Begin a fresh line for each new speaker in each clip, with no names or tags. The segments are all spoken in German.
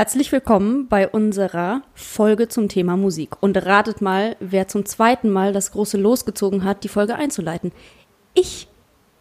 Herzlich willkommen bei unserer Folge zum Thema Musik. Und ratet mal, wer zum zweiten Mal das große losgezogen hat, die Folge einzuleiten. Ich.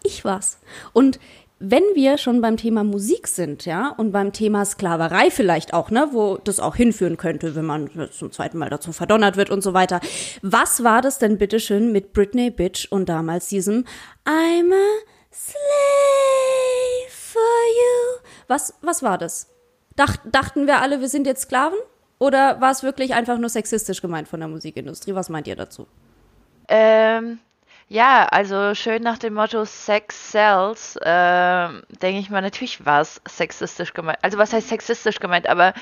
Ich war's. Und wenn wir schon beim Thema Musik sind, ja, und beim Thema Sklaverei vielleicht auch, ne, wo das auch hinführen könnte, wenn man zum zweiten Mal dazu verdonnert wird und so weiter. Was war das denn bitteschön mit Britney Bitch und damals diesem I'm a slave for you? Was, was war das? Dacht, dachten wir alle, wir sind jetzt Sklaven? Oder war es wirklich einfach nur sexistisch gemeint von der Musikindustrie? Was meint ihr dazu?
Ähm, ja, also schön nach dem Motto Sex sells, äh, denke ich mal, natürlich war es sexistisch gemeint. Also was heißt sexistisch gemeint, aber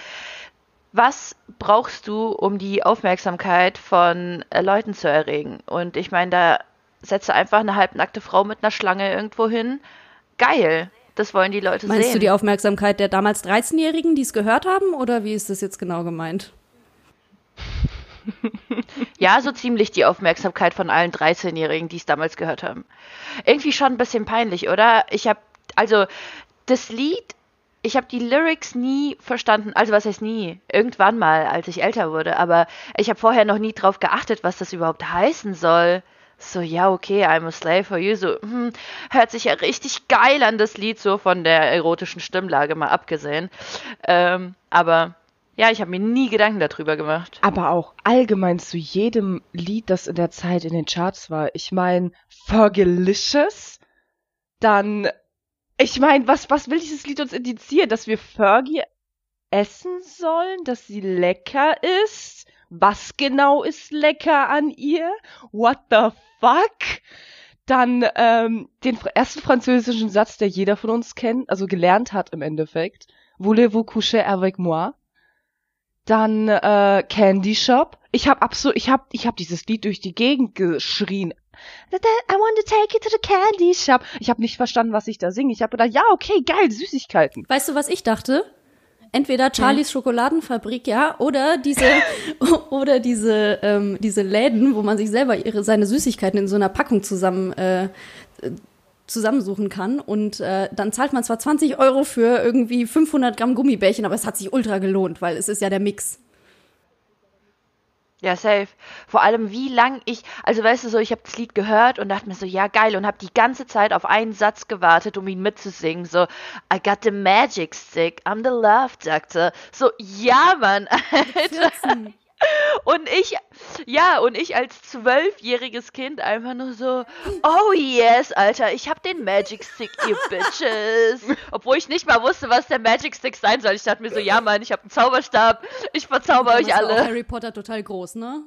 was brauchst du, um die Aufmerksamkeit von äh, Leuten zu erregen? Und ich meine, da setze einfach eine halbnackte Frau mit einer Schlange irgendwo hin. Geil. Das wollen die Leute
Meinst
sehen.
Meinst du die Aufmerksamkeit der damals 13-Jährigen, die es gehört haben, oder wie ist das jetzt genau gemeint?
ja, so ziemlich die Aufmerksamkeit von allen 13-Jährigen, die es damals gehört haben. Irgendwie schon ein bisschen peinlich, oder? Ich habe, also, das Lied, ich habe die Lyrics nie verstanden. Also, was heißt nie? Irgendwann mal, als ich älter wurde. Aber ich habe vorher noch nie drauf geachtet, was das überhaupt heißen soll. So, ja, okay, I'm a slave for you. So, hm, hört sich ja richtig geil an, das Lied, so von der erotischen Stimmlage mal abgesehen. Ähm, aber ja, ich habe mir nie Gedanken darüber gemacht.
Aber auch allgemein zu jedem Lied, das in der Zeit in den Charts war. Ich meine, Fergalicious, dann, ich meine, was, was will dieses Lied uns indizieren? Dass wir Fergie essen sollen, dass sie lecker ist? Was genau ist lecker an ihr? What the fuck? Dann ähm, den ersten französischen Satz, der jeder von uns kennt, also gelernt hat im Endeffekt. Voulez-vous coucher avec moi? Dann äh, Candy Shop. Ich habe absolut, ich habe, ich habe dieses Lied durch die Gegend geschrien. I want to take you to the candy shop. Ich habe nicht verstanden, was ich da singe. Ich habe gedacht, ja, okay, geil, Süßigkeiten.
Weißt du, was ich dachte? Entweder Charlies Schokoladenfabrik, ja, oder diese oder diese ähm, diese Läden, wo man sich selber ihre seine Süßigkeiten in so einer Packung zusammen äh, zusammensuchen kann und äh, dann zahlt man zwar 20 Euro für irgendwie 500 Gramm Gummibärchen, aber es hat sich ultra gelohnt, weil es ist ja der Mix.
Ja, safe. Vor allem, wie lang ich, also weißt du so, ich habe das Lied gehört und dachte mir so, ja geil und habe die ganze Zeit auf einen Satz gewartet, um ihn mitzusingen. So, I got the magic stick, I'm the love doctor. So, ja, Mann, Alter. Und ich, ja, und ich als zwölfjähriges Kind einfach nur so, oh yes, Alter, ich hab den Magic Stick, ihr Bitches. Obwohl ich nicht mal wusste, was der Magic Stick sein soll. Ich dachte mir so, ja, Mann, ich hab einen Zauberstab, ich verzauber euch alle. War
Harry Potter total groß, ne?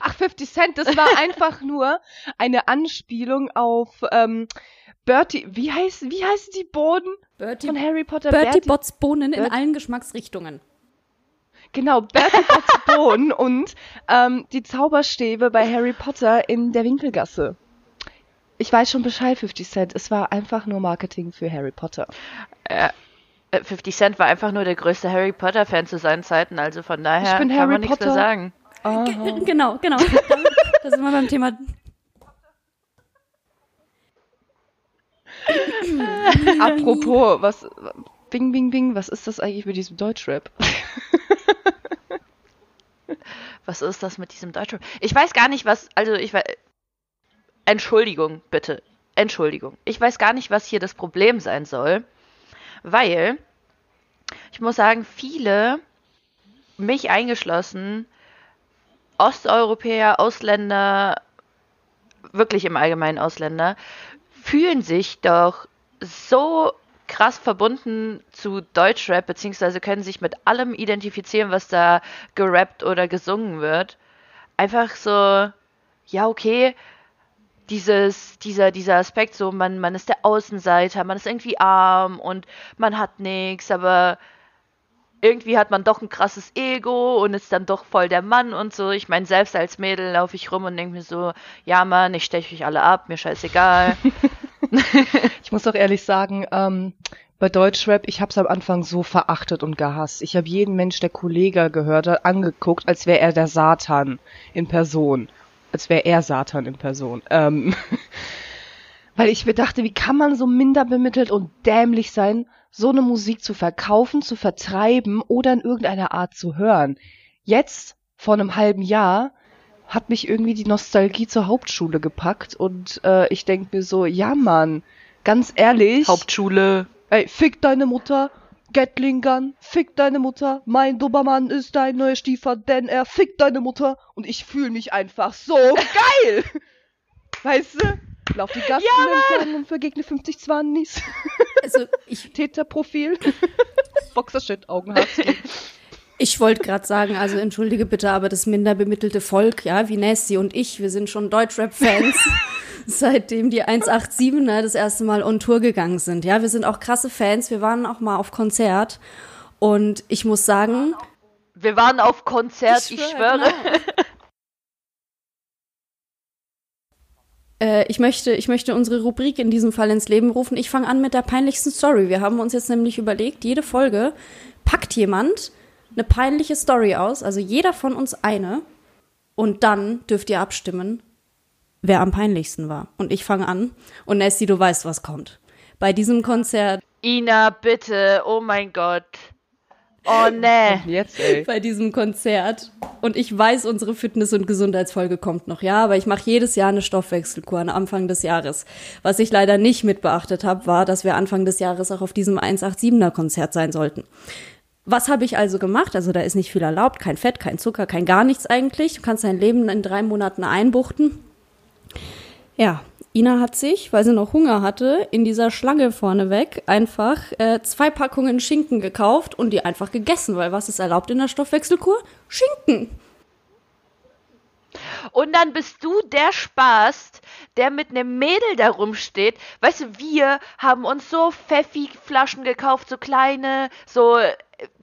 Ach, 50 Cent, das war einfach nur eine Anspielung auf ähm, Bertie, wie heißt, wie heißen die Boden
Bertie,
von Harry Potter?
Bertie, Bertie Botts Bohnen in allen Geschmacksrichtungen.
Genau, Bertie Botts Bohnen und ähm, die Zauberstäbe bei Harry Potter in der Winkelgasse. Ich weiß schon Bescheid, 50 Cent. Es war einfach nur Marketing für Harry Potter.
Äh, 50 Cent war einfach nur der größte Harry Potter Fan zu seinen Zeiten, also von daher
ich bin
kann
Harry
man nichts
Potter.
mehr sagen.
Aha. Genau, genau. Da sind wir beim Thema.
Apropos, was Bing Bing Bing, was ist das eigentlich mit diesem Deutschrap?
was ist das mit diesem Deutschrap? Ich weiß gar nicht, was, also ich weiß, Entschuldigung, bitte. Entschuldigung. Ich weiß gar nicht, was hier das Problem sein soll, weil ich muss sagen, viele, mich eingeschlossen, Osteuropäer, Ausländer, wirklich im Allgemeinen Ausländer, fühlen sich doch so krass verbunden zu Deutschrap, beziehungsweise können sich mit allem identifizieren, was da gerappt oder gesungen wird. Einfach so, ja, okay, dieses, dieser, dieser Aspekt, so, man, man ist der Außenseiter, man ist irgendwie arm und man hat nichts, aber irgendwie hat man doch ein krasses Ego und ist dann doch voll der Mann und so. Ich meine, selbst als Mädel laufe ich rum und denke mir so, ja Mann, ich steche euch alle ab, mir scheißegal.
ich muss doch ehrlich sagen, ähm, bei Deutschrap, ich habe es am Anfang so verachtet und gehasst. Ich habe jeden Mensch, der Kollege gehört hat, angeguckt, als wäre er der Satan in Person. Als wäre er Satan in Person. Ähm, Weil ich mir dachte, wie kann man so minder bemittelt und dämlich sein, so eine Musik zu verkaufen, zu vertreiben oder in irgendeiner Art zu hören. Jetzt, vor einem halben Jahr, hat mich irgendwie die Nostalgie zur Hauptschule gepackt und äh, ich denk mir so, ja Mann, ganz ehrlich.
Hauptschule.
Ey, fick deine Mutter, Gatling Gun, fick deine Mutter, mein Dobermann ist dein neuer Stiefer, denn er fickt deine Mutter und ich fühle mich einfach so geil. weißt du? Lauf die Gassen
Ja,
entlang und vergegne 50 Zwannis.
Also ich,
Täterprofil. Boxershit, Augenhasky.
Ich wollte gerade sagen, also entschuldige bitte, aber das minder bemittelte Volk, ja, wie Nasty und ich, wir sind schon Deutschrap-Fans. seitdem die 187er das erste Mal on Tour gegangen sind. Ja, wir sind auch krasse Fans. Wir waren auch mal auf Konzert. Und ich muss sagen,
Wir waren auf Konzert, ich, schwöre.
genau. Äh, ich, möchte, ich möchte unsere Rubrik in diesem Fall ins Leben rufen. Ich fange an mit der peinlichsten Story. Wir haben uns jetzt nämlich überlegt, jede Folge packt jemand eine peinliche Story aus, also jeder von uns eine. Und dann dürft ihr abstimmen, wer am peinlichsten war. Und ich fange an. Und Nessie, du weißt, was kommt. Bei diesem Konzert
Ina, bitte, oh mein Gott. Oh ne.
Jetzt, ey.
bei diesem Konzert. Und ich weiß, unsere Fitness- und Gesundheitsfolge kommt noch, ja, aber ich mache jedes Jahr eine Stoffwechselkur am Anfang des Jahres. Was ich leider nicht mit beachtet habe, war, dass wir Anfang des Jahres auch auf diesem 187er Konzert sein sollten. Was habe ich also gemacht? Also da ist nicht viel erlaubt, kein Fett, kein Zucker, kein gar nichts eigentlich. Du kannst dein Leben in drei Monaten einbuchten. Ja, Ina hat sich, weil sie noch Hunger hatte, in dieser Schlange vorneweg einfach äh, zwei Packungen Schinken gekauft und die einfach gegessen, weil was ist erlaubt in der Stoffwechselkur? Schinken.
Und dann bist du der Spaß, der mit einem Mädel da rumsteht. Weißt du, wir haben uns so Pfeffi-Flaschen gekauft, so kleine, so, äh,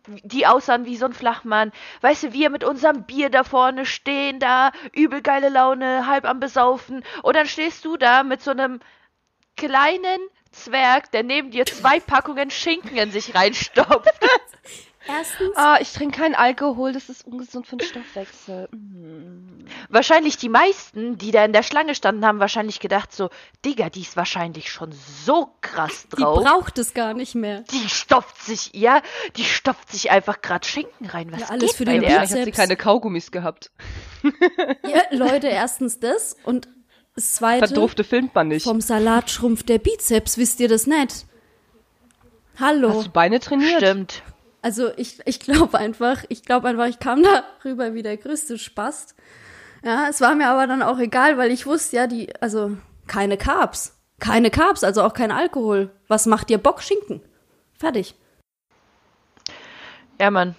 die aussahen wie so ein Flachmann. Weißt du, wir mit unserem Bier da vorne stehen, da, übel geile Laune, halb am Besaufen. Und dann stehst du da mit so einem kleinen Zwerg, der neben dir zwei Packungen Schinken in sich reinstopft.
Erstens,
Ah, ich trinke keinen Alkohol, das ist ungesund für den Stoffwechsel.
wahrscheinlich die meisten, die da in der Schlange standen, haben wahrscheinlich gedacht so, Digga, die ist wahrscheinlich schon so krass
die
drauf.
braucht es gar nicht mehr.
Die stopft sich, ja, die stopft sich einfach grad Schinken rein. Was
Ja, alles
geht
für
bei
den
der?
Vielleicht hat sie
Bizeps.
keine Kaugummis gehabt.
Ja, Leute, erstens das und das zweite,
Verdurfte filmt man nicht.
vom Salat schrumpft der Bizeps, wisst ihr das nicht? Hallo.
Hast du Beine trainiert?
Stimmt.
Also ich, ich glaube einfach, ich glaube einfach, ich kam da rüber wie der größte Spast. Ja, es war mir aber dann auch egal, weil ich wusste ja, die, also keine Carbs. Keine Carbs, also auch kein Alkohol. Was macht dir Bock? Schinken. Fertig.
Ja, Mann.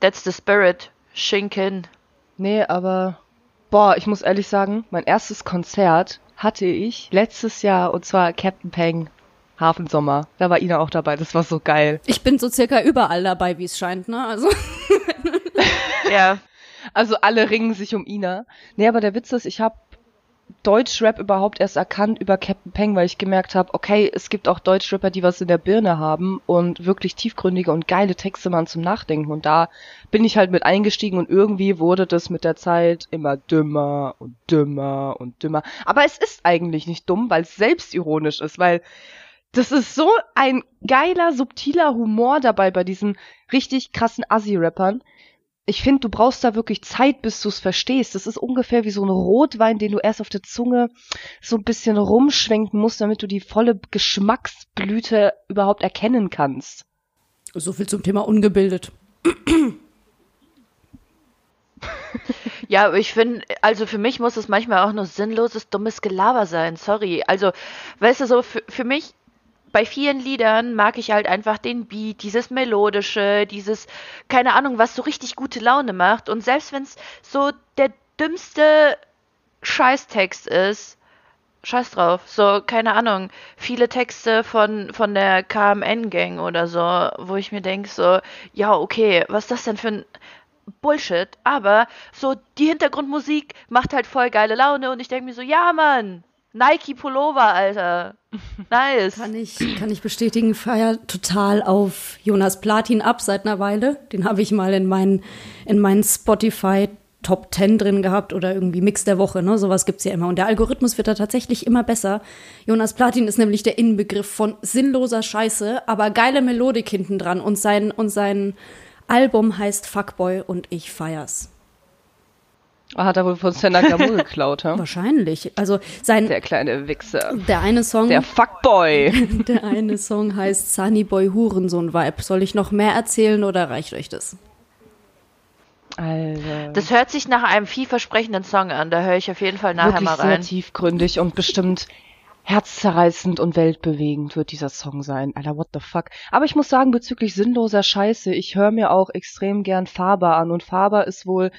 That's the spirit. Schinken.
Nee, aber boah, ich muss ehrlich sagen, mein erstes Konzert hatte ich letztes Jahr und zwar Captain Peng Hafensommer. Da war Ina auch dabei, das war so geil.
Ich bin so circa überall dabei, wie es scheint, ne? Also
Ja.
Also alle ringen sich um Ina. Nee, aber der Witz ist, ich habe Deutschrap überhaupt erst erkannt über Captain Peng, weil ich gemerkt habe, okay, es gibt auch Deutschrapper, die was in der Birne haben und wirklich tiefgründige und geile Texte machen zum Nachdenken. Und da bin ich halt mit eingestiegen und irgendwie wurde das mit der Zeit immer dümmer und dümmer und dümmer. Aber es ist eigentlich nicht dumm, weil es selbstironisch ist, weil das ist so ein geiler, subtiler Humor dabei bei diesen richtig krassen Assi-Rappern. Ich finde, du brauchst da wirklich Zeit, bis du es verstehst. Das ist ungefähr wie so ein Rotwein, den du erst auf der Zunge so ein bisschen rumschwenken musst, damit du die volle Geschmacksblüte überhaupt erkennen kannst.
so viel zum Thema ungebildet.
Ja, aber ich finde, also für mich muss es manchmal auch nur sinnloses, dummes Gelaber sein. Sorry. Also, weißt du, so für, für mich, bei vielen Liedern mag ich halt einfach den Beat, dieses Melodische, dieses, keine Ahnung, was so richtig gute Laune macht. Und selbst wenn es so der dümmste Scheißtext ist, Scheiß drauf. So, keine Ahnung, viele Texte von, von der KMN-Gang oder so, wo ich mir denke, so, ja, okay, was ist das denn für ein Bullshit? Aber so, die Hintergrundmusik macht halt voll geile Laune und ich denke mir so, ja, Mann, Nike Pullover, Alter. Nice.
Kann ich, kann ich bestätigen, feier total auf Jonas Platin ab seit einer Weile. Den habe ich mal in meinen, in meinen Spotify Top 10 drin gehabt oder irgendwie Mix der Woche, ne? Sowas gibt's ja immer. Und der Algorithmus wird da tatsächlich immer besser. Jonas Platin ist nämlich der Inbegriff von sinnloser Scheiße, aber geile Melodik hinten dran. Und sein, und sein Album heißt Fuckboy und ich feier's.
Ah, Hat er wohl von Senna Gamur geklaut, ha?
Wahrscheinlich. Also sein,
Der kleine Wichser.
der eine Song.
Der Fuckboy.
Der eine Song heißt Sunny Boy Hurensohn Vibe. Soll ich noch mehr erzählen oder reicht euch das?
Also,
Das hört sich nach einem vielversprechenden Song an. Da höre ich auf jeden Fall nachher
wirklich
mal
sehr
rein.
tiefgründig und bestimmt herzzerreißend und weltbewegend wird dieser Song sein. Alter, what the fuck. Aber ich muss sagen, bezüglich sinnloser Scheiße, ich höre mir auch extrem gern Faber an und Faber ist wohl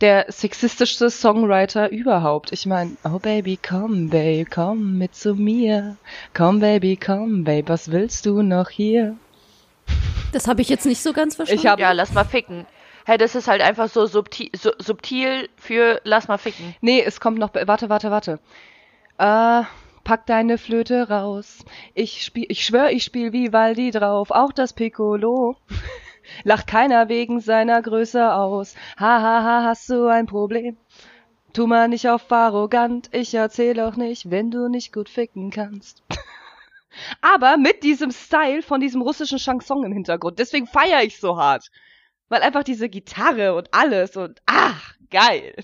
der sexistischste Songwriter überhaupt. Ich meine, oh Baby, komm, Babe, komm mit zu mir. Komm, Baby, komm, Babe, was willst du noch hier?
Das habe ich jetzt nicht so ganz verstanden.
Ich hab-
Ja, lass mal ficken. Hey, das ist halt einfach so subtil, su subtil für lass mal ficken.
Nee, es kommt noch. Warte, warte, warte. Äh, pack deine Flöte raus. Ich spiel, ich schwör, ich spiel Vivaldi drauf, auch das Piccolo. Lacht keiner wegen seiner Größe aus. Ha, ha, ha, hast du ein Problem? Tu mal nicht auf arrogant, ich erzähl auch nicht, wenn du nicht gut ficken kannst. Aber mit diesem Style von diesem russischen Chanson im Hintergrund. Deswegen feier ich so hart. Weil einfach diese Gitarre und alles und ach, geil.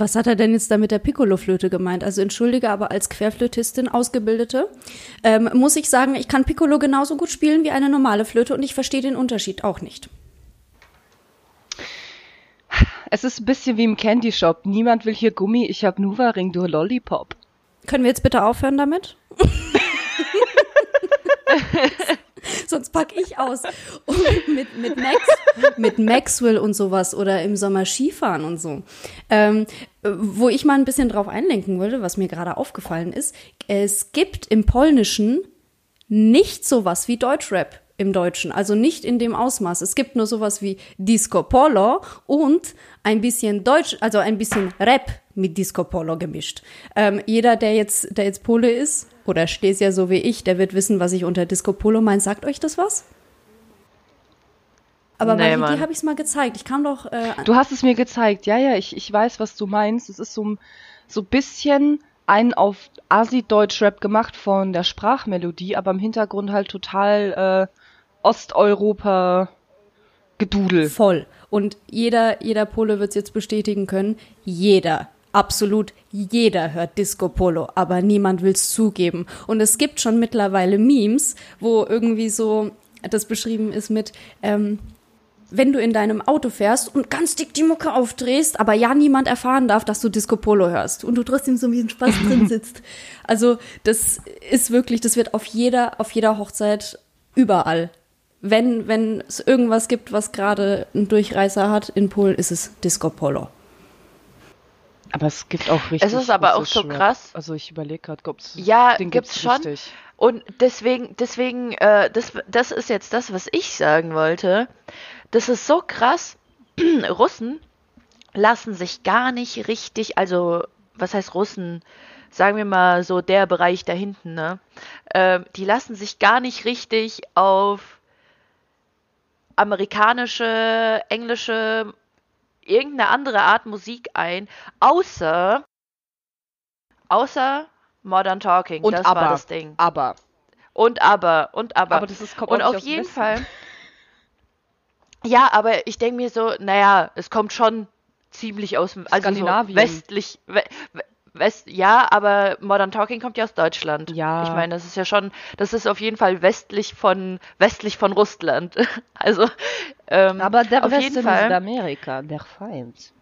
Was hat er denn jetzt da mit der Piccolo-Flöte gemeint? Also entschuldige, aber als Querflötistin ausgebildete, ähm, muss ich sagen, ich kann Piccolo genauso gut spielen wie eine normale Flöte und ich verstehe den Unterschied auch nicht.
Es ist ein bisschen wie im Candy Shop. Niemand will hier Gummi, ich hab Nuva-Ring, du Lollipop.
Können wir jetzt bitte aufhören damit? Sonst pack ich aus. Und mit, mit, Max, mit Maxwell und sowas oder im Sommer Skifahren und so. Ähm, wo ich mal ein bisschen drauf einlenken wollte, was mir gerade aufgefallen ist, es gibt im Polnischen nicht sowas wie Deutschrap im Deutschen, also nicht in dem Ausmaß. Es gibt nur sowas wie Disco Polo und ein bisschen Deutsch, also ein bisschen Rap mit Disco Polo gemischt. Ähm, jeder, der jetzt, der jetzt Pole ist oder ja so wie ich, der wird wissen, was ich unter Disco Polo meine. Sagt euch das was? Aber
Nee,
bei dir habe ich es mal gezeigt. Ich kam doch äh,
Du hast es mir gezeigt. Ja, ja, ich, ich weiß, was du meinst. Es ist so, ein- so bisschen ein auf Asi-Deutsch-Rap gemacht von der Sprachmelodie, aber im Hintergrund halt total äh, Osteuropa-Gedudel.
Voll. Und jeder, jeder Pole wird es jetzt bestätigen können. Jeder, absolut jeder hört Disco Polo, aber niemand will es zugeben. Und es gibt schon mittlerweile Memes, wo irgendwie so das beschrieben ist mit, ähm, wenn du in deinem Auto fährst und ganz dick die Mucke aufdrehst, aber ja niemand erfahren darf, dass du Disco Polo hörst und du trotzdem so wie ein Spaß drin sitzt. Also das ist wirklich, das wird auf jeder, auf jeder Hochzeit überall. Wenn, wenn es irgendwas gibt, was gerade einen Durchreißer hat in Polen, ist es Disco Polo.
Aber es gibt auch richtig.
Es ist aber auch so krass.
Also ich überlege gerade, ob's
Ja,
den
gibt's schon.
Richtig.
Und deswegen, deswegen, äh, das, das ist jetzt das, was ich sagen wollte. Das ist so krass. Russen lassen sich gar nicht richtig, also was heißt Russen? Sagen wir mal so der Bereich da hinten, ne? Ähm, die lassen sich gar nicht richtig auf amerikanische, englische, irgendeine andere Art Musik ein, außer außer Modern Talking.
Und
das
aber,
war das Ding.
aber,
Und aber, und aber.
aber das ist kommt
und auf jeden
Westen.
Fall. Ja, aber ich denke mir so, naja, es kommt schon ziemlich aus dem, also so westlich, we, we- West, ja, aber Modern Talking kommt ja aus Deutschland.
Ja.
Ich meine, das ist ja schon, das ist auf jeden Fall westlich von, westlich von Russland. Also, ähm,
Aber der
auf
Westen
jeden
ist
Fall.
Amerika, der Feind.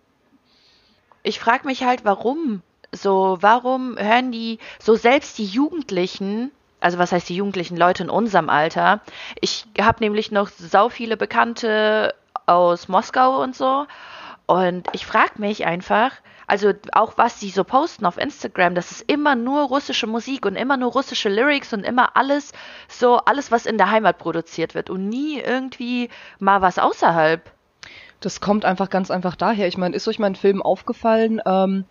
ich frage mich halt, warum so, warum hören die so selbst die Jugendlichen, also was heißt die jugendlichen Leute in unserem Alter? Ich habe nämlich noch sau viele Bekannte aus Moskau und so und ich frage mich einfach, also auch was sie so posten auf Instagram, das ist immer nur russische Musik und immer nur russische Lyrics und immer alles so alles was in der Heimat produziert wird und nie irgendwie mal was außerhalb.
Das kommt einfach ganz einfach daher. Ich meine, ist euch mein Film aufgefallen? Ähm,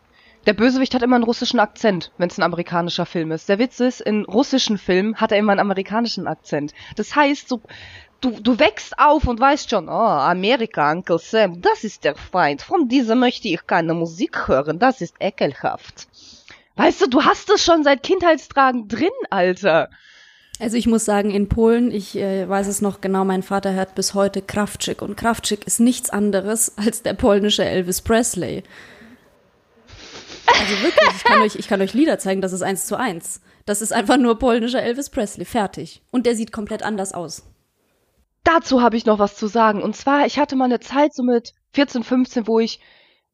der Bösewicht hat immer einen russischen Akzent, wenn es ein amerikanischer Film ist. Der Witz ist, in russischen Filmen hat er immer einen amerikanischen Akzent. Das heißt, so du, du wächst auf und weißt schon, oh, Amerika, Uncle Sam, das ist der Feind. Von diesem möchte ich keine Musik hören, das ist ekelhaft. Weißt du, du hast es schon seit Kindheitstragen drin, Alter.
Also ich muss sagen, in Polen, ich äh, weiß es noch genau, mein Vater hört bis heute Krawczyk und Krawczyk ist nichts anderes als der polnische Elvis Presley. Also wirklich, ich kann euch, ich kann euch Lieder zeigen, das ist eins zu eins. Das ist einfach nur polnischer Elvis Presley, fertig. Und der sieht komplett anders aus.
Dazu habe ich noch was zu sagen. Und zwar, ich hatte mal eine Zeit so mit 14, 15, wo ich,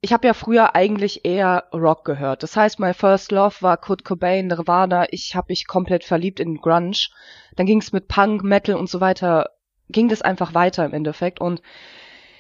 ich habe ja früher eigentlich eher Rock gehört. Das heißt, my first love war Kurt Cobain, Nirvana. Ich habe mich komplett verliebt in Grunge. Dann ging es mit Punk, Metal und so weiter, ging das einfach weiter im Endeffekt. Und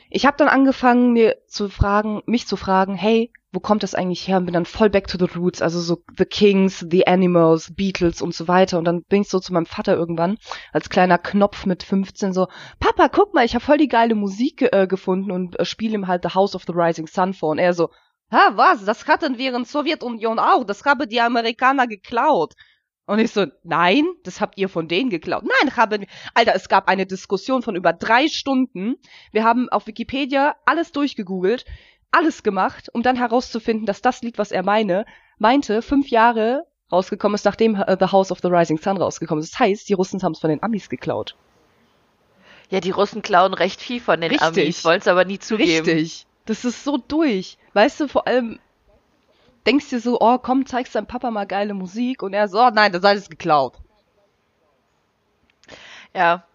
ich habe dann angefangen, mir zu fragen, mich zu fragen, hey, wo kommt das eigentlich her? Und bin dann voll back to the roots, also so The Kings, The Animals, Beatles und so weiter. Und dann bin ich so zu meinem Vater irgendwann als kleiner Knopf mit 15 so, Papa, guck mal, ich habe voll die geile Musik äh, gefunden und äh, spiele ihm halt The House of the Rising Sun vor. Und er so, ha, was? Das hatten wir in Sowjetunion auch. Das haben die Amerikaner geklaut. Und ich so, nein, das habt ihr von denen geklaut. Nein, haben wir. Alter, es gab eine Diskussion von über drei Stunden. Wir haben auf Wikipedia alles durchgegoogelt alles gemacht, um dann herauszufinden, dass das Lied, was er meine, meinte, fünf Jahre rausgekommen ist, nachdem uh, The House of the Rising Sun rausgekommen ist. Das heißt, die Russen haben es von den Amis geklaut.
Ja, die Russen klauen recht viel von den Richtig. Amis, wollen es aber nie zugeben.
Richtig. Das ist so durch. Weißt du, vor allem denkst du so, oh, komm, zeigst deinem Papa mal geile Musik und er so, oh, nein, das ist alles geklaut.
Ja,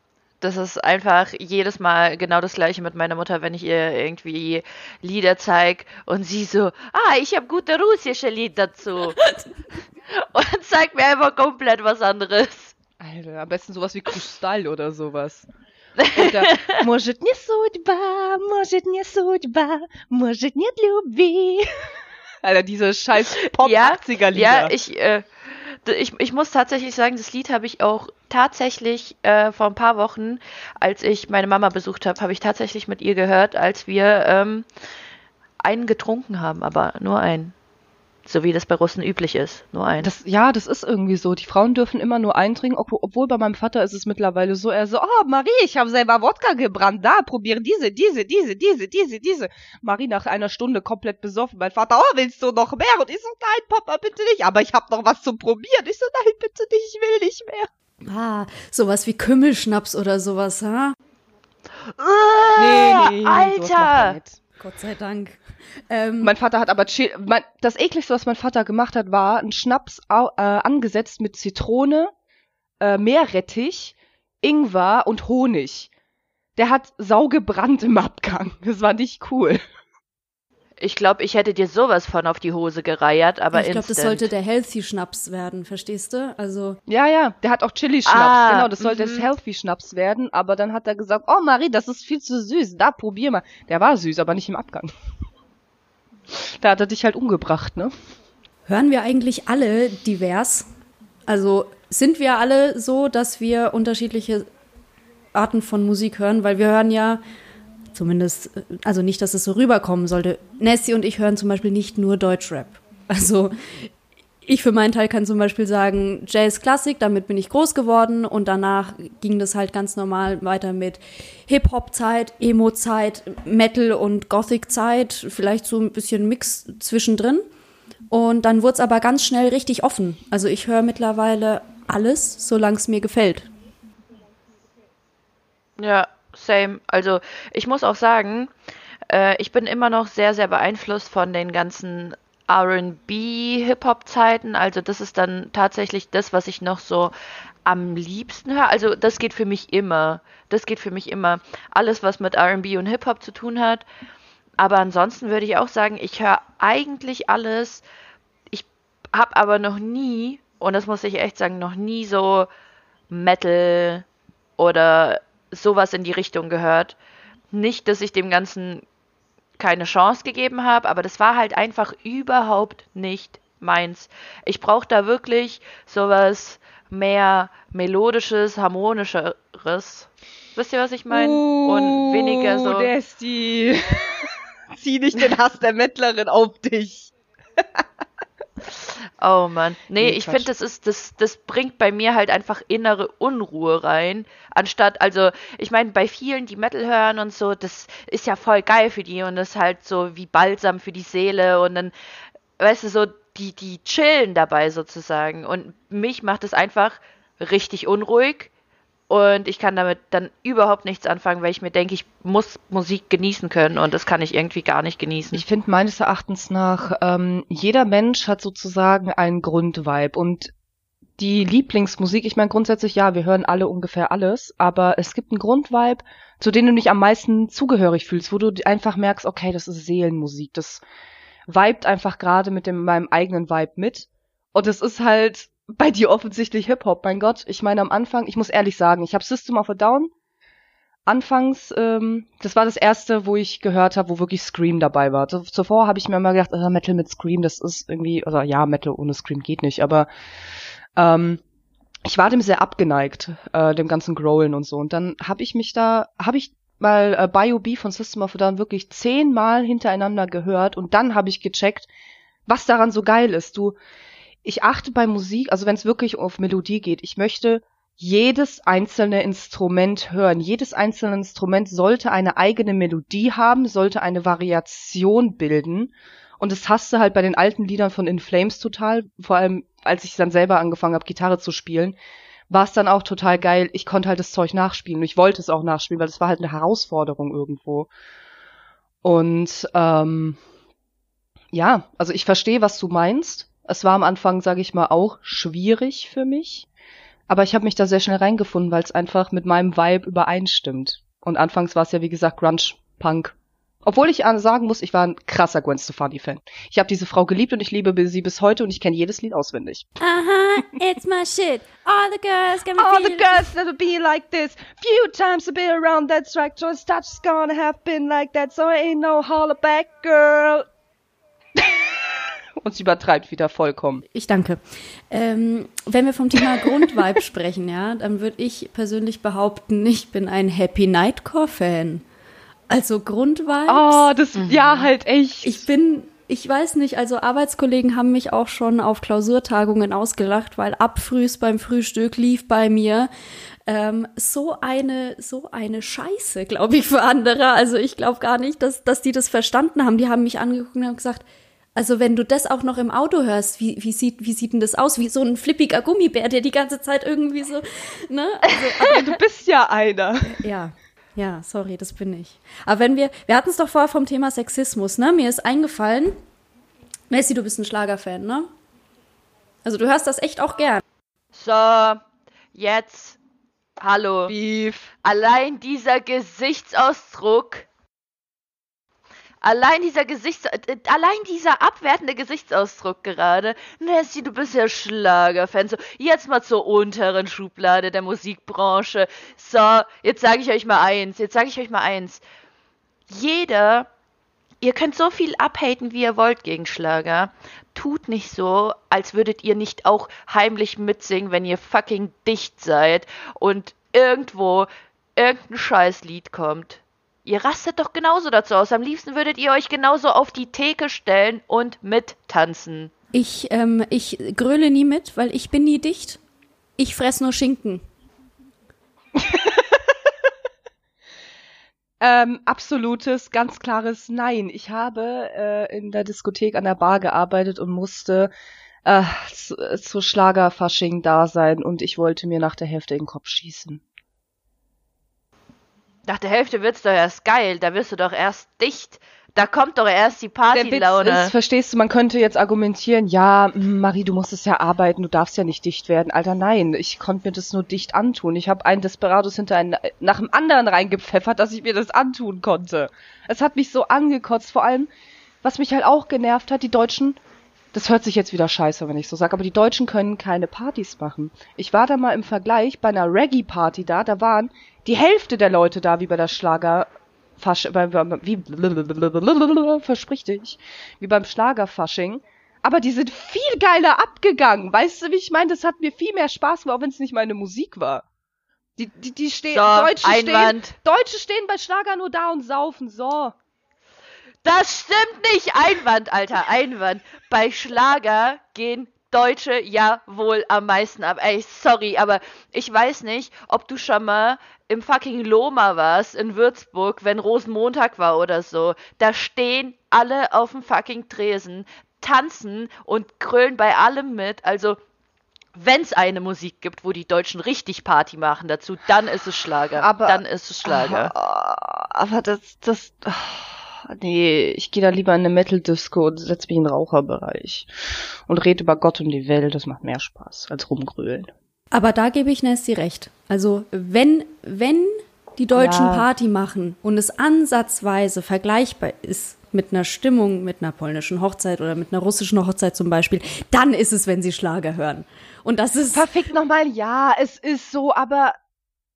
das ist einfach jedes Mal genau das gleiche mit meiner Mutter, wenn ich ihr irgendwie Lieder zeige und sie so, ah, ich habe gute russische Lieder dazu. und zeigt mir einfach komplett was anderes.
Alter, am besten sowas wie Kristall oder sowas. Oder Может не судьба, может не судьба, может нет любви. Alter, diese scheiß Pop-80er-Lieder.
Ja, ich, äh, ich, ich muss tatsächlich sagen, das Lied habe ich auch tatsächlich äh, vor ein paar Wochen, als ich meine Mama besucht habe, habe ich tatsächlich mit ihr gehört, als wir ähm, einen getrunken haben, aber nur einen. So wie das bei Russen üblich ist. Nur einen.
Das, ja, das ist irgendwie so. Die Frauen dürfen immer nur einen trinken, ob, obwohl bei meinem Vater ist es mittlerweile so, er so, oh Marie, ich habe selber Wodka gebrannt, da, probier diese, diese, diese, diese, diese, diese. Marie nach einer Stunde komplett besoffen. Mein Vater, oh, willst du noch mehr? Und ich so, nein, Papa, bitte nicht. Aber ich habe noch was zum Probieren. Ich so, nein, bitte nicht, ich will nicht mehr.
Ah, sowas wie Kümmelschnaps oder sowas, ha?
Uh, nee, nee, Alter!
Gott sei Dank.
Ähm, mein Vater hat aber Chill, mein, das ekligste, was mein Vater gemacht hat, war ein Schnaps äh, angesetzt mit Zitrone, äh, Meerrettich, Ingwer und Honig. Der hat saugebrannt im Abgang. Das war nicht cool.
Ich glaube, ich hätte dir sowas von auf die Hose gereiert, aber
Ich glaube, das sollte der Healthy Schnaps werden, verstehst du? Also
Ja, ja, der hat auch Chili Schnaps, ah, genau, das sollte das Healthy Schnaps werden, aber dann hat er gesagt, "Oh Marie, das ist viel zu süß. Da probier mal." Der war süß, aber nicht im Abgang. da hat er dich halt umgebracht, ne?
Hören wir eigentlich alle divers? Also sind wir alle so, dass wir unterschiedliche Arten von Musik hören, weil wir hören ja Zumindest, also nicht, dass es so rüberkommen sollte. Nessie und ich hören zum Beispiel nicht nur Deutschrap. Also ich für meinen Teil kann zum Beispiel sagen, Jazz Klassik, damit bin ich groß geworden und danach ging das halt ganz normal weiter mit Hip-Hop-Zeit, Emo-Zeit, Metal- und Gothic-Zeit, vielleicht so ein bisschen Mix zwischendrin. Und dann wurde es aber ganz schnell richtig offen. Also ich höre mittlerweile alles, solange es mir gefällt.
Ja, same. Also ich muss auch sagen, äh, ich bin immer noch sehr, sehr beeinflusst von den ganzen RB-Hip-Hop-Zeiten. Also das ist dann tatsächlich das, was ich noch so am liebsten höre. Also das geht für mich immer. Das geht für mich immer. Alles, was mit RB und Hip-Hop zu tun hat. Aber ansonsten würde ich auch sagen, ich höre eigentlich alles. Ich habe aber noch nie, und das muss ich echt sagen, noch nie so Metal oder sowas in die Richtung gehört. Nicht, dass ich dem Ganzen keine Chance gegeben habe, aber das war halt einfach überhaupt nicht meins. Ich brauche da wirklich sowas mehr melodisches, harmonischeres. Wisst ihr, was ich meine?
Uh, Und weniger so. Desti. Zieh nicht den Hass der Mettlerin auf dich.
Oh Mann. Nee,
Nee,
ich finde, das ist, das, das bringt bei mir halt einfach innere Unruhe rein. Anstatt, also, ich meine, bei vielen, die Metal hören und so, das ist ja voll geil für die und das ist halt so wie Balsam für die Seele und dann, weißt du, so, die, die chillen dabei sozusagen. Und mich macht es einfach richtig unruhig. Und ich kann damit dann überhaupt nichts anfangen, weil ich mir denke, ich muss Musik genießen können und das kann ich irgendwie gar nicht genießen.
Ich finde meines Erachtens nach, ähm, jeder Mensch hat sozusagen einen Grundvibe und die Lieblingsmusik, ich meine grundsätzlich ja, wir hören alle ungefähr alles, aber es gibt einen Grundvibe, zu dem du dich am meisten zugehörig fühlst, wo du einfach merkst, okay, das ist Seelenmusik, das vibet einfach gerade mit dem meinem eigenen Vibe mit und es ist halt bei dir offensichtlich Hip-Hop, mein Gott. Ich meine am Anfang, ich muss ehrlich sagen, ich habe System of a Down anfangs, ähm, das war das erste, wo ich gehört habe, wo wirklich Scream dabei war. Zu- Zuvor habe ich mir immer gedacht, äh, Metal mit Scream, das ist irgendwie, also ja, Metal ohne Scream geht nicht, aber ähm, ich war dem sehr abgeneigt, äh, dem ganzen Growlen und so. Und dann habe ich mich da, habe ich mal äh, Bio-B von System of a Down wirklich zehnmal hintereinander gehört und dann habe ich gecheckt, was daran so geil ist. Du, ich achte bei Musik, also wenn es wirklich auf Melodie geht, ich möchte jedes einzelne Instrument hören. Jedes einzelne Instrument sollte eine eigene Melodie haben, sollte eine Variation bilden. Und das hast du halt bei den alten Liedern von In Flames total. Vor allem, als ich dann selber angefangen habe, Gitarre zu spielen, war es dann auch total geil. Ich konnte halt das Zeug nachspielen. Und ich wollte es auch nachspielen, weil es war halt eine Herausforderung irgendwo. Und ähm, ja, also ich verstehe, was du meinst. Es war am Anfang, sage ich mal, auch schwierig für mich. Aber ich habe mich da sehr schnell reingefunden, weil es einfach mit meinem Vibe übereinstimmt. Und anfangs war es ja, wie gesagt, Grunge, Punk. Obwohl ich sagen muss, ich war ein krasser Gwen Stefani-Fan. Ich habe diese Frau geliebt und ich liebe sie bis heute und ich kenne jedes Lied auswendig.
Aha, it's my shit. All the girls got me
All the girls that'll be like this. Few times to be around that track, just touch gonna have been like that, so ain't no hollaback girl. und sie übertreibt wieder vollkommen.
Ich danke. Ähm, wenn wir vom Thema Grundvibe sprechen, ja, dann würde ich persönlich behaupten, ich bin ein Happy Nightcore-Fan. Also Grundvibes.
Oh, das, ja, halt echt.
Ich bin, ich weiß nicht, also Arbeitskollegen haben mich auch schon auf Klausurtagungen ausgelacht, weil abfrühs beim Frühstück lief bei mir ähm, so eine, so eine Scheiße, glaube ich, für andere. Also ich glaube gar nicht, dass, dass die das verstanden haben. Die haben mich angeguckt und haben gesagt, also wenn du das auch noch im Auto hörst, wie, wie, sieht, wie sieht denn das aus? Wie so ein flippiger Gummibär, der die ganze Zeit irgendwie so, ne? Also,
du bist ja einer.
ja, ja, sorry, das bin ich. Aber wenn wir, wir hatten es doch vorher vom Thema Sexismus, ne? Mir ist eingefallen, Messi, du bist ein Schlagerfan, ne? Also du hörst das echt auch gern.
So, jetzt. Hallo.
Beef.
Allein dieser Gesichtsausdruck. Allein dieser Gesichts äh, allein dieser abwertende Gesichtsausdruck gerade. Nessie, du bist ja Schlagerfan. So, jetzt mal zur unteren Schublade der Musikbranche. So, jetzt sage ich euch mal eins. Jetzt sage ich euch mal eins. Jeder, ihr könnt so viel abhaten, wie ihr wollt gegen Schlager. Tut nicht so, als würdet ihr nicht auch heimlich mitsingen, wenn ihr fucking dicht seid und irgendwo irgendein Scheißlied kommt. Ihr rastet doch genauso dazu aus. Am liebsten würdet ihr euch genauso auf die Theke stellen und mittanzen.
Ich, ähm, ich gröle nie mit, weil ich bin nie dicht. Ich fress nur Schinken.
Ähm, absolutes, ganz klares Nein. Ich habe äh, in der Diskothek an der Bar gearbeitet und musste äh, zu, zu Schlagerfasching da sein und ich wollte mir nach der Hälfte in den Kopf schießen.
Nach der Hälfte wird's doch erst geil. Da wirst du doch erst dicht. Da kommt doch erst die Partylaune.
verstehst du, man könnte jetzt argumentieren, ja, hm, Marie, du musstest ja arbeiten, du darfst ja nicht dicht werden. Alter, nein, ich konnte mir das nur dicht antun. Ich habe einen Desperados hinter einen, nach dem anderen reingepfeffert, dass ich mir das antun konnte. Es hat mich so angekotzt, vor allem, was mich halt auch genervt hat, die Deutschen, das hört sich jetzt wieder scheiße, wenn ich so sage, aber die Deutschen können keine Partys machen. Ich war da mal im Vergleich bei einer Reggae-Party da, da waren die Hälfte der Leute da, wie bei der Schlager, wie, versprich dich, wie beim Schlagerfasching. Aber die sind viel geiler abgegangen. Weißt du, wie ich meine? Das hat mir viel mehr Spaß gemacht, auch wenn es nicht meine Musik war. Die, die, die stehen,
So,
Deutsche stehen,
Einwand.
Deutsche stehen bei Schlager nur da und saufen, so.
Das stimmt nicht. Einwand, Alter, Einwand. Bei Schlager gehen Deutsche ja wohl am meisten ab. Ey, sorry, aber ich weiß nicht, ob du schon mal im fucking Loma warst in Würzburg, wenn Rosenmontag war oder so. Da stehen alle auf dem fucking Tresen, tanzen und krölen bei allem mit. Also, wenn es eine Musik gibt, wo die Deutschen richtig Party machen dazu, dann ist es Schlager.
Aber-
dann ist es Schlager.
Aber das, das, ah, nee, ich gehe da lieber in eine Metal-Disco und setz mich in den Raucherbereich und rede über Gott und die Welt. Das macht mehr Spaß als rumgrölen.
Aber da gebe ich Nasty recht. Also, wenn, wenn die Deutschen
Ja.
Party machen und es ansatzweise vergleichbar ist mit einer Stimmung, mit einer polnischen Hochzeit oder mit einer russischen Hochzeit zum Beispiel, dann ist es, wenn sie Schlager hören. Und das ist.
Verfickt nochmal, ja, es ist so, aber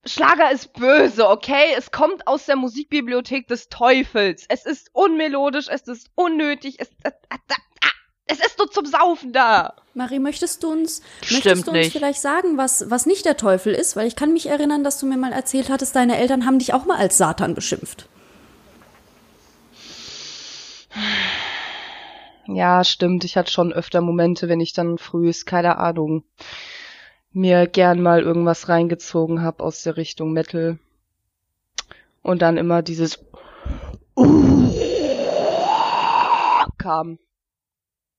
Schlager ist böse, okay? Es kommt aus der Musikbibliothek des Teufels. Es ist unmelodisch, es ist unnötig, es, äh, äh, äh, es ist nur zum Saufen da.
Marie, möchtest du uns,
Stimmt
möchtest du uns
nicht.
vielleicht sagen, was, was nicht der Teufel ist? Weil ich kann mich erinnern, dass du mir mal erzählt hattest, deine Eltern haben dich auch mal als Satan beschimpft.
Ja, stimmt. Ich hatte schon öfter Momente, wenn ich dann frühs, keine Ahnung, mir gern mal irgendwas reingezogen hab aus der Richtung Metal. Und dann immer dieses kam.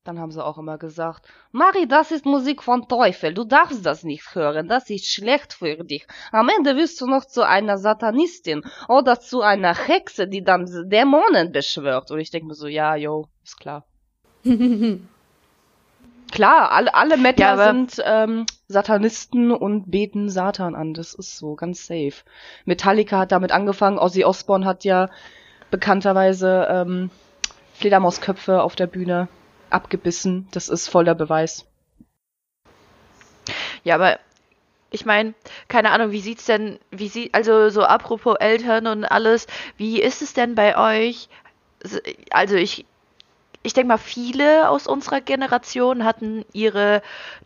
Dann haben sie auch immer gesagt, Mari, das ist Musik von Teufel, du darfst das nicht hören, das ist schlecht für dich. Am Ende wirst du noch zu einer Satanistin oder zu einer Hexe, die dann Dämonen beschwört. Und ich denke mir so, ja, yo, ist klar. Klar, alle, alle Metaler
Ja,
sind ähm, Satanisten und beten Satan an. Das ist so, ganz safe. Metallica hat damit angefangen. Ozzy Osbourne hat ja bekannterweise ähm, Fledermausköpfe auf der Bühne abgebissen. Das ist voller Beweis.
Ja, aber ich meine, keine Ahnung, wie sieht's denn, wie sieht, also so apropos Eltern und alles, wie ist es denn bei euch? Also ich, ich denke mal, viele aus unserer Generation hatten ihre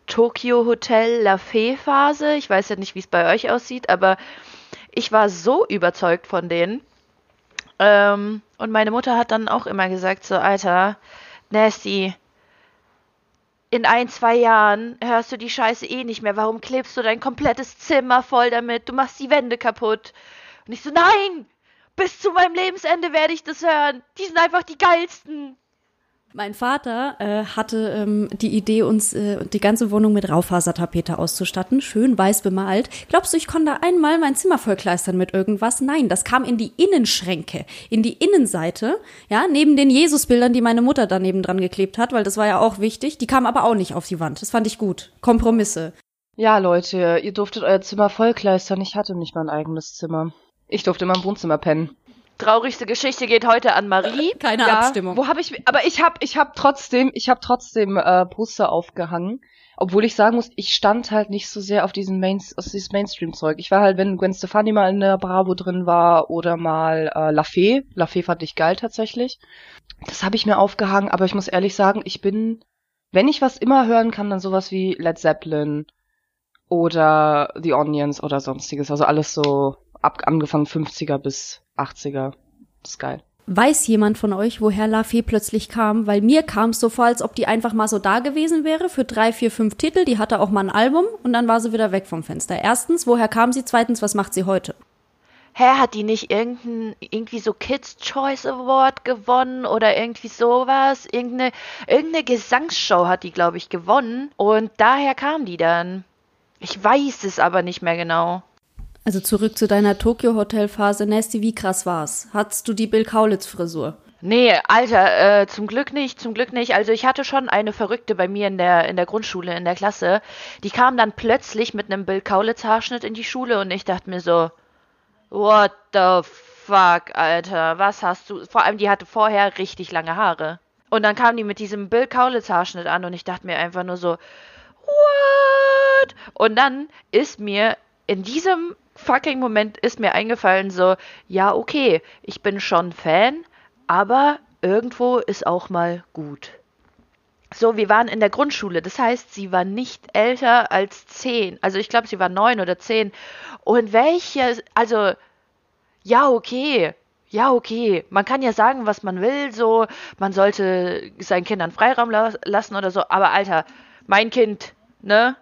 Tokyo Hotel La Fee Phase. Ich weiß ja nicht, wie es bei euch aussieht, aber ich war so überzeugt von denen. Ähm, und meine Mutter hat dann auch immer gesagt, so, Alter, Nasty, in ein, zwei Jahren hörst du die Scheiße eh nicht mehr. Warum klebst du dein komplettes Zimmer voll damit? Du machst die Wände kaputt. Und ich so, nein! Bis zu meinem Lebensende werde ich das hören. Die sind einfach die geilsten.
Mein Vater äh, hatte ähm, die Idee, uns äh, die ganze Wohnung mit Raufasertapete auszustatten, schön weiß bemalt. Glaubst du, ich konnte einmal mein Zimmer vollkleistern mit irgendwas? Nein, das kam in die Innenschränke, in die Innenseite, ja, neben den Jesusbildern, die meine Mutter daneben dran geklebt hat, weil das war ja auch wichtig. Die kamen aber auch nicht auf die Wand. Das fand ich gut. Kompromisse.
Ja, Leute, ihr durftet euer Zimmer vollkleistern. Ich hatte nicht mein eigenes Zimmer. Ich durfte immer im Wohnzimmer pennen.
Traurigste Geschichte geht heute an Marie.
Keine Abstimmung.
Wo habe ich? Aber ich habe, ich habe trotzdem, ich habe trotzdem äh, Poster aufgehangen, obwohl ich sagen muss, ich stand halt nicht so sehr auf diesen Main, aus dieses Mainstream-Zeug. Ich war halt, wenn Gwen Stefani mal in der Bravo drin war oder mal äh, La Fee. La Fee fand ich geil tatsächlich. Das habe ich mir aufgehangen, aber ich muss ehrlich sagen, ich bin, wenn ich was immer hören kann, dann sowas wie Led Zeppelin oder The Onions oder sonstiges. Also alles so ab angefangen 50er bis 80er. Das ist geil.
Weiß jemand von euch, woher La Fee plötzlich kam? Weil mir kam es so vor, als ob die einfach mal so da gewesen wäre für drei, vier, fünf Titel. Die hatte auch mal ein Album und dann war sie wieder weg vom Fenster. Erstens, woher kam sie? Zweitens, was macht sie heute?
Hä, hat die nicht irgendein, irgendwie so Kids Choice Award gewonnen oder irgendwie sowas? Irgendeine, irgendeine Gesangsshow hat die, glaube ich, gewonnen. Und daher kam die dann. Ich weiß es aber nicht mehr genau.
Also zurück zu deiner Tokyo-Hotel-Phase. Nasty, wie krass war's? Hattest du die Bill Kaulitz-Frisur?
Nee, Alter, äh, zum Glück nicht, zum Glück nicht. Also ich hatte schon eine Verrückte bei mir in der, in der Grundschule, in der Klasse. Die kam dann plötzlich mit einem Bill Kaulitz Haarschnitt in die Schule und ich dachte mir so, what the fuck, Alter, was hast du? Vor allem, die hatte vorher richtig lange Haare. Und dann kam die mit diesem Bill Kaulitz Haarschnitt an und ich dachte mir einfach nur so, what? Und dann ist mir in diesem fucking Moment ist mir eingefallen so, ja, okay, ich bin schon Fan, aber irgendwo ist auch mal gut. So, wir waren in der Grundschule, das heißt, sie war nicht älter als zehn. Also ich glaube, sie war neun oder zehn. Und welche, also, ja, okay, ja, okay, man kann ja sagen, was man will, so, man sollte seinen Kindern Freiraum la lassen oder so, aber Alter, mein Kind, ne?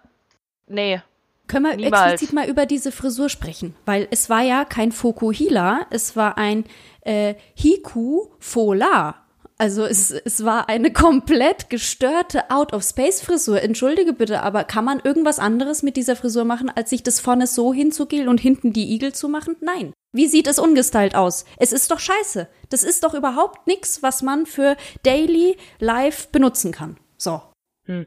Nee.
Können wir
Niemals.
explizit mal über diese Frisur sprechen? Weil es war ja kein Fokuhila, es war ein äh, Hiku Fola. Also es, es war eine komplett gestörte Out-of-Space-Frisur. Entschuldige bitte, aber kann man irgendwas anderes mit dieser Frisur machen, als sich das vorne so hinzugehen und hinten die Igel zu machen? Nein. Wie sieht es ungestylt aus? Es ist doch scheiße. Das ist doch überhaupt nichts, was man für Daily Life benutzen kann. So.
Hm.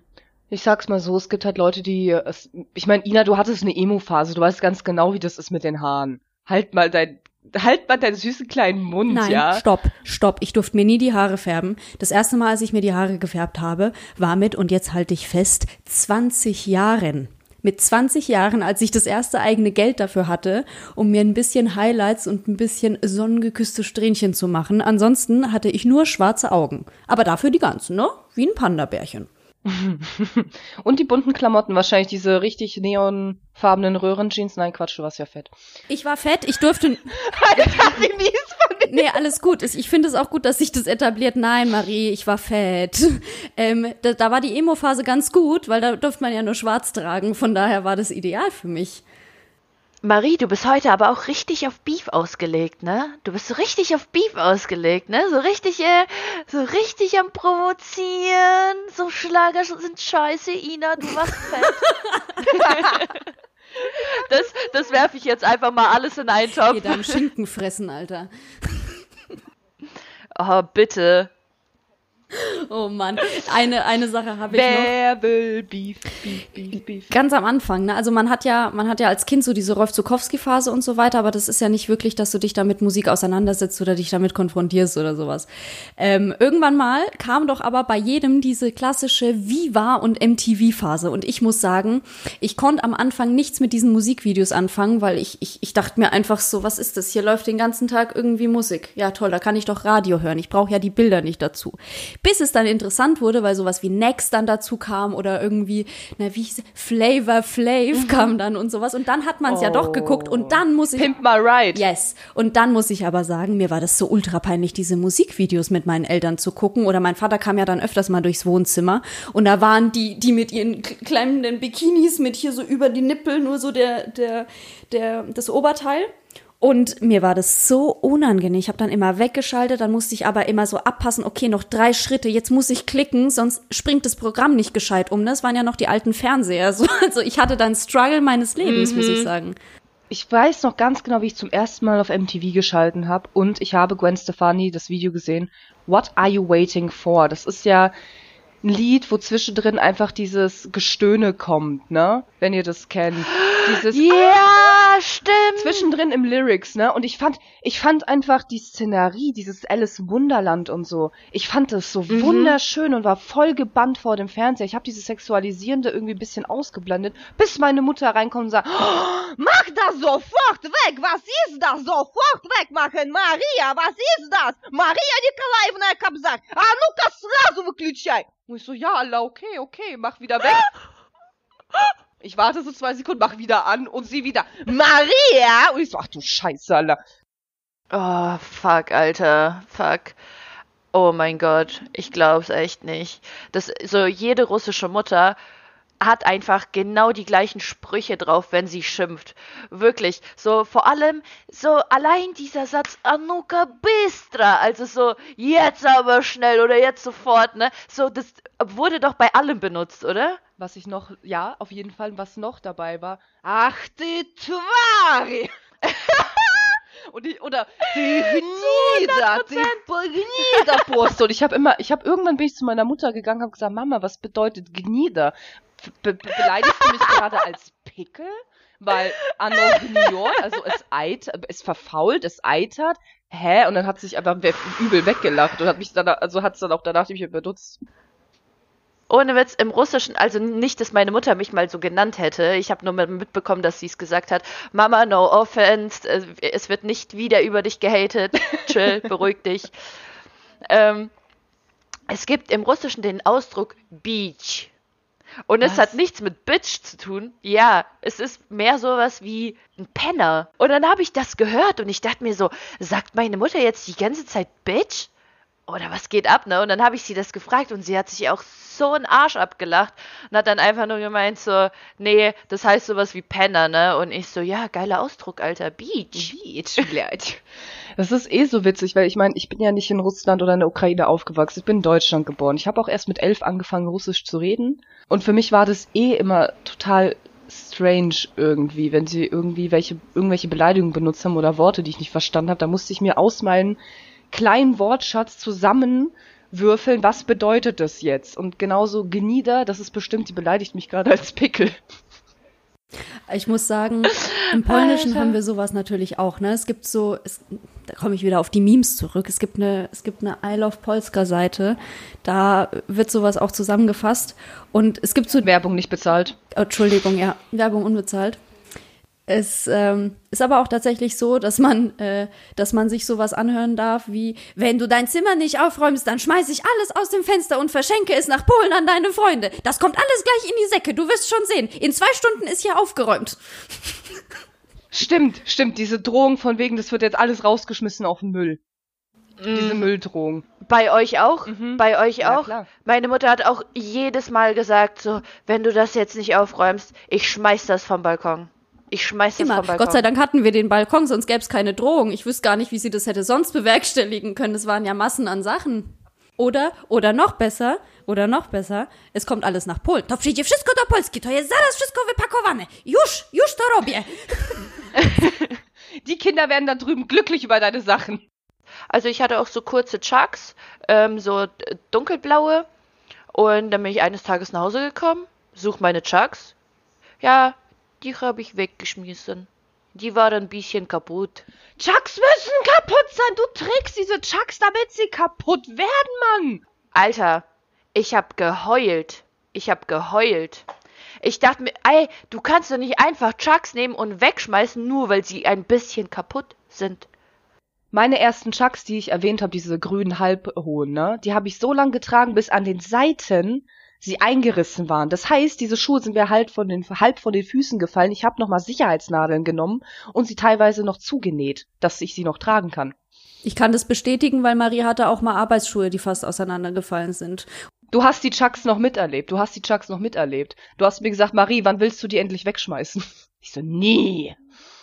Ich sag's mal so, es gibt halt Leute, die. Es, ich meine, Ina, du hattest eine Emo-Phase, du weißt ganz genau, wie das ist mit den Haaren. Halt mal dein. Halt mal deinen süßen kleinen Mund,
Nein,
ja.
stopp, stopp. Ich durfte mir nie die Haare färben. Das erste Mal, als ich mir die Haare gefärbt habe, war mit, und jetzt halte ich fest, 20 Jahren. Mit 20 Jahren, als ich das erste eigene Geld dafür hatte, um mir ein bisschen Highlights und ein bisschen sonnengeküsste Strähnchen zu machen. Ansonsten hatte ich nur schwarze Augen. Aber dafür die ganzen, ne? Wie ein Panda-Bärchen.
Und die bunten Klamotten, wahrscheinlich diese richtig neonfarbenen Röhrenjeans. Nein, Quatsch, du warst ja fett.
Ich war fett, ich durfte.
Alter, wie mies von mir.
Nee, alles gut. Ich finde es auch gut, dass sich das etabliert. Nein, Marie, ich war fett. Ähm, da, da war die Emo-Phase ganz gut, weil da durfte man ja nur schwarz tragen. Von daher war das ideal für mich.
Marie, du bist heute aber auch richtig auf Beef ausgelegt, ne? Du bist so richtig auf Beef ausgelegt, ne? So richtig, äh, so richtig am Provozieren. So Schlager sind scheiße, Ina, du warst fett. das das werfe ich jetzt einfach mal alles in einen Topf.
Jeder am Schinken fressen, Alter.
Oh, bitte.
Oh Mann. Eine, eine Sache habe ich noch.
Wer will Beef, Beef, Beef, Beef?
Ganz am Anfang, ne? Also man hat ja, man hat ja als Kind so diese Rolf Zukowski-Phase und so weiter, aber das ist ja nicht wirklich, dass du dich da mit Musik auseinandersetzt oder dich damit konfrontierst oder sowas. Ähm, irgendwann mal kam doch aber bei jedem diese klassische Viva und MTV-Phase. Und ich muss sagen, ich konnte am Anfang nichts mit diesen Musikvideos anfangen, weil ich, ich, ich dachte mir einfach so, was ist das? Hier läuft den ganzen Tag irgendwie Musik. Ja, toll, da kann ich doch Radio hören. Ich brauche ja die Bilder nicht dazu. Bis es dann interessant wurde, weil sowas wie Next dann dazu kam oder irgendwie, na, wie hieß? Flavor Flav kam dann und sowas. Und dann hat man es ja doch geguckt und dann muss ich.
Pimp my ride.
Yes. Und dann muss ich aber sagen, mir war das so ultra peinlich, diese Musikvideos mit meinen Eltern zu gucken. Oder mein Vater kam ja dann öfters mal durchs Wohnzimmer und da waren die, die mit ihren kleinen Bikinis mit hier so über die Nippel, nur so der, der, der, das Oberteil. Und mir war das so unangenehm. Ich habe dann immer weggeschaltet, dann musste ich aber immer so abpassen, okay, noch drei Schritte, jetzt muss ich klicken, sonst springt das Programm nicht gescheit um. Das waren ja noch die alten Fernseher. So, also ich hatte dann Struggle meines Lebens, muss ich sagen.
Ich weiß noch ganz genau, wie ich zum ersten Mal auf MTV geschalten habe und ich habe Gwen Stefani das Video gesehen. What are you waiting for? Das ist ja ein Lied, wo zwischendrin einfach dieses Gestöhne kommt, ne? Wenn ihr das kennt. Dieses
Ja, stimmt.
zwischendrin im Lyrics, ne? Und ich fand, ich fand einfach die Szenerie, dieses Alice Wunderland und so. Ich fand das so
Mhm.
wunderschön und war voll gebannt vor dem Fernseher. Ich habe dieses Sexualisierende irgendwie ein bisschen ausgeblendet, bis meine Mutter reinkommt und sagt, "Oh, mach das sofort weg! Was ist das? Sofort wegmachen! Maria, was ist das? Maria Nikolaevna, ich hab gesagt, а ну-ка сразу выключай! Und ich so, ja, Allah, okay, okay, mach wieder weg. Ich warte so zwei Sekunden, mach wieder an und sie wieder, Maria! Und ich so, ach du Scheiße, Alter.
Oh, fuck, Alter. Fuck. Oh mein Gott, ich glaub's echt nicht. Das, so jede russische Mutter hat einfach genau die gleichen Sprüche drauf, wenn sie schimpft. Wirklich. So, vor allem, so allein dieser Satz, Anuka Bistra, also so, jetzt aber schnell oder jetzt sofort, ne? So, das wurde doch bei allem benutzt, oder?
Was ich noch, ja, auf jeden Fall, was noch dabei war. Ach, die Twari! Und ich, oder die Gnida, die. Und ich habe immer, ich habe irgendwann bin ich zu meiner Mutter gegangen, habe gesagt, Mama, was bedeutet Gnida? Be be beleidigst du mich gerade als Pickel? Weil Anognion, also es eit, es verfault, es eitert. Hä? Und dann hat sich einfach übel weggelacht und hat mich dann, also hat es dann auch danach nicht mehr benutzt.
Ohne Witz, im Russischen, also nicht, dass meine Mutter mich mal so genannt hätte. Ich habe nur mitbekommen, dass sie es gesagt hat. Mama, no offense, äh, es wird nicht wieder über dich gehatet. Chill, beruhig dich. Ähm, es gibt im Russischen den Ausdruck Beach. Und es
Was?
hat nichts mit Bitch zu tun. Ja, es ist mehr sowas wie ein Penner. Und dann habe ich das gehört und ich dachte mir so, sagt meine Mutter jetzt die ganze Zeit Bitch? Oder was geht ab, ne? Und dann habe ich sie das gefragt und sie hat sich auch so einen Arsch abgelacht und hat dann einfach nur gemeint so, nee, das heißt sowas wie Penner, ne? Und ich so, ja, geiler Ausdruck, Alter, Beach.
Beach, blöd. Das ist eh so witzig, weil ich meine, ich bin ja nicht in Russland oder in der Ukraine aufgewachsen. Ich bin in Deutschland geboren. Ich habe auch erst mit elf angefangen, Russisch zu reden. Und für mich war das eh immer total strange irgendwie, wenn sie irgendwie welche, irgendwelche Beleidigungen benutzt haben oder Worte, die ich nicht verstanden habe. Da musste ich mir aus meinem kleinen Wortschatz zusammenwürfeln, was bedeutet das jetzt? Und genauso Gnieder, das ist bestimmt, die beleidigt mich gerade als Pickel.
Ich muss sagen, im Polnischen
Alter.
haben wir sowas natürlich auch. Ne? Es gibt so, es, da komme ich wieder auf die Memes zurück. Es gibt eine, es gibt eine I Love Polska Seite. Da wird sowas auch zusammengefasst. Und es gibt so
Werbung nicht bezahlt.
Entschuldigung, ja, Werbung unbezahlt. Es ähm, ist aber auch tatsächlich so, dass man, äh, dass man sich sowas anhören darf wie, wenn du dein Zimmer nicht aufräumst, dann schmeiß ich alles aus dem Fenster und verschenke es nach Polen an deine Freunde. Das kommt alles gleich in die Säcke, du wirst schon sehen. In zwei Stunden ist hier aufgeräumt.
Stimmt, stimmt, diese Drohung von wegen, das wird jetzt alles rausgeschmissen auf den Müll. Diese Mülldrohung.
Bei euch auch?
Mhm.
Bei euch
Ja,
auch?
klar.
Meine Mutter hat auch jedes Mal gesagt, so, wenn du das jetzt nicht aufräumst, ich schmeiß das vom Balkon. Ich schmeiß das
Immer.
vom.
Gott sei Dank hatten wir den Balkon, sonst gäbe es keine Drohung. Ich wüsste gar nicht, wie sie das hätte sonst bewerkstelligen können. Es waren ja Massen an Sachen. Oder, oder noch besser, oder noch besser, es kommt alles nach Polen. To przyjdzie wszystko do Polski, to jest zaraz wszystko wypakowane. Już, już to robię.
Die Kinder werden da drüben glücklich über deine Sachen.
Also ich hatte auch so kurze Chucks, ähm, so dunkelblaue. Und dann bin ich eines Tages nach Hause gekommen, such meine Chucks. Ja, die habe ich weggeschmissen. Die waren ein bisschen kaputt.
Chucks müssen kaputt sein. Du trägst diese Chucks, damit sie kaputt werden, Mann.
Alter, ich hab geheult. Ich hab geheult. Ich dachte mir, ey, du kannst doch nicht einfach Chucks nehmen und wegschmeißen, nur weil sie ein bisschen kaputt sind.
Meine ersten Chucks, die ich erwähnt habe, diese grünen halbhohen, ne, die habe ich so lange getragen, bis an den Seiten sie eingerissen waren. Das heißt, diese Schuhe sind mir halt von den, halb von den Füßen gefallen. Ich habe nochmal Sicherheitsnadeln genommen und sie teilweise noch zugenäht, dass ich sie noch tragen kann.
Ich kann das bestätigen, weil Marie hatte auch mal Arbeitsschuhe, die fast auseinandergefallen sind.
Du hast die Chucks noch miterlebt. Du hast die Chucks noch miterlebt. Du hast mir gesagt, Marie, wann willst du die endlich wegschmeißen? Ich so, nie.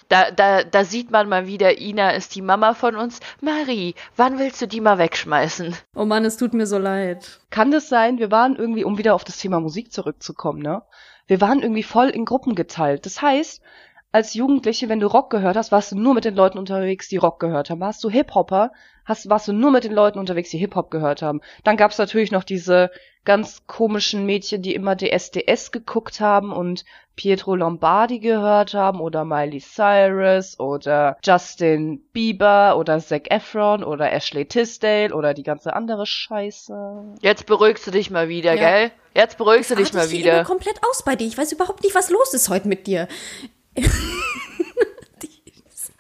Da, da, da sieht man mal wieder, Ina ist die Mama von uns. Marie, wann willst du die mal wegschmeißen?
Oh Mann, es tut mir so leid.
Kann das sein, wir waren irgendwie, um wieder auf das Thema Musik zurückzukommen, ne? Wir waren irgendwie voll in Gruppen geteilt. Das heißt, als Jugendliche, wenn du Rock gehört hast, warst du nur mit den Leuten unterwegs, die Rock gehört haben. Warst du Hip-Hopper, hast, warst du nur mit den Leuten unterwegs, die Hip-Hop gehört haben. Dann gab's natürlich noch diese ganz komischen Mädchen, die immer DSDS geguckt haben und Pietro Lombardi gehört haben oder Miley Cyrus oder Justin Bieber oder Zac Efron oder Ashley Tisdale oder die ganze andere Scheiße.
Jetzt beruhigst du dich mal wieder,
Ja.
gell? Jetzt beruhigst du dich mal
Artest hier immer
wieder.
komplett aus bei dir. Ich weiß überhaupt nicht, was los ist heute mit dir. die, ist,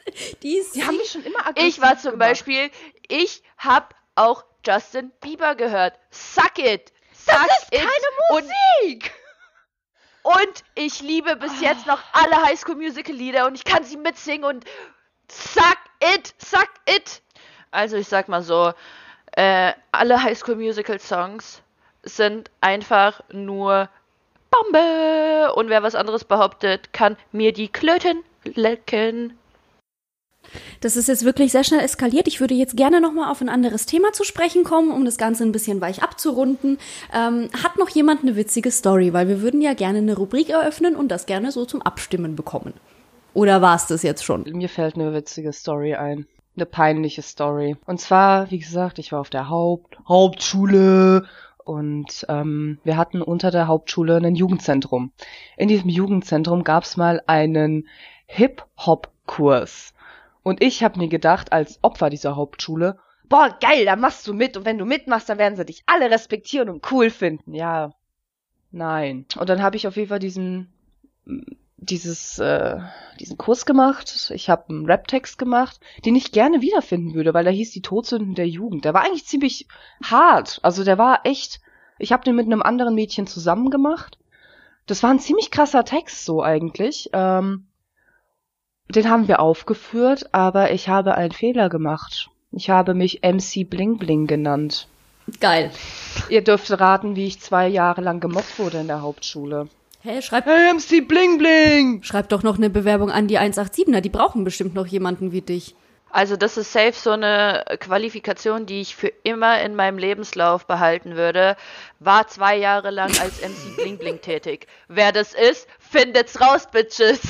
die ist
Die haben mich schon immer aggressiv
Ich war zum
gemacht.
Beispiel, ich hab auch Justin Bieber gehört. Suck it! Suck
Das ist
it!
keine
Und,
Musik!
und ich liebe bis jetzt noch alle Highschool Musical Lieder und ich kann sie mitsingen und suck it! Suck it! Also ich sag mal so, äh, alle Highschool Musical Songs sind einfach nur Bombe! Und wer was anderes behauptet, kann mir die Klöten lecken.
Das ist jetzt wirklich sehr schnell eskaliert. Ich würde jetzt gerne noch mal auf ein anderes Thema zu sprechen kommen, um das Ganze ein bisschen weich abzurunden. Ähm, hat noch jemand eine witzige Story? Weil wir würden ja gerne eine Rubrik eröffnen und das gerne so zum Abstimmen bekommen. Oder war es das jetzt schon?
Mir fällt eine witzige Story ein. Eine peinliche Story. Und zwar, wie gesagt, ich war auf der Haupt Hauptschule und ähm, wir hatten unter der Hauptschule ein Jugendzentrum. In diesem Jugendzentrum gab's mal einen Hip-Hop-Kurs. Und ich habe mir gedacht, als Opfer dieser Hauptschule, boah, geil, da machst du mit. Und wenn du mitmachst, dann werden sie dich alle respektieren und cool finden. Ja, nein. Und dann habe ich auf jeden Fall diesen dieses äh, diesen Kurs gemacht. Ich habe einen Rap-Text gemacht, den ich gerne wiederfinden würde, weil der hieß die Todsünden der Jugend. Der war eigentlich ziemlich hart. Also der war echt. Ich habe den mit einem anderen Mädchen zusammen gemacht Das war ein ziemlich krasser Text so eigentlich. Ähm, den haben wir aufgeführt, aber ich habe einen Fehler gemacht. Ich habe mich MC Bling Bling genannt.
Geil.
Ihr dürft raten, wie ich zwei Jahre lang gemobbt wurde in der Hauptschule.
Hä, schreib,
Hey MC Bling Bling!
schreib doch noch eine Bewerbung an die 187er. Die brauchen bestimmt noch jemanden wie dich.
Also das ist safe so eine Qualifikation, die ich für immer in meinem Lebenslauf behalten würde. War zwei Jahre lang als MC Bling Bling tätig. Wer das ist, findet's raus, Bitches.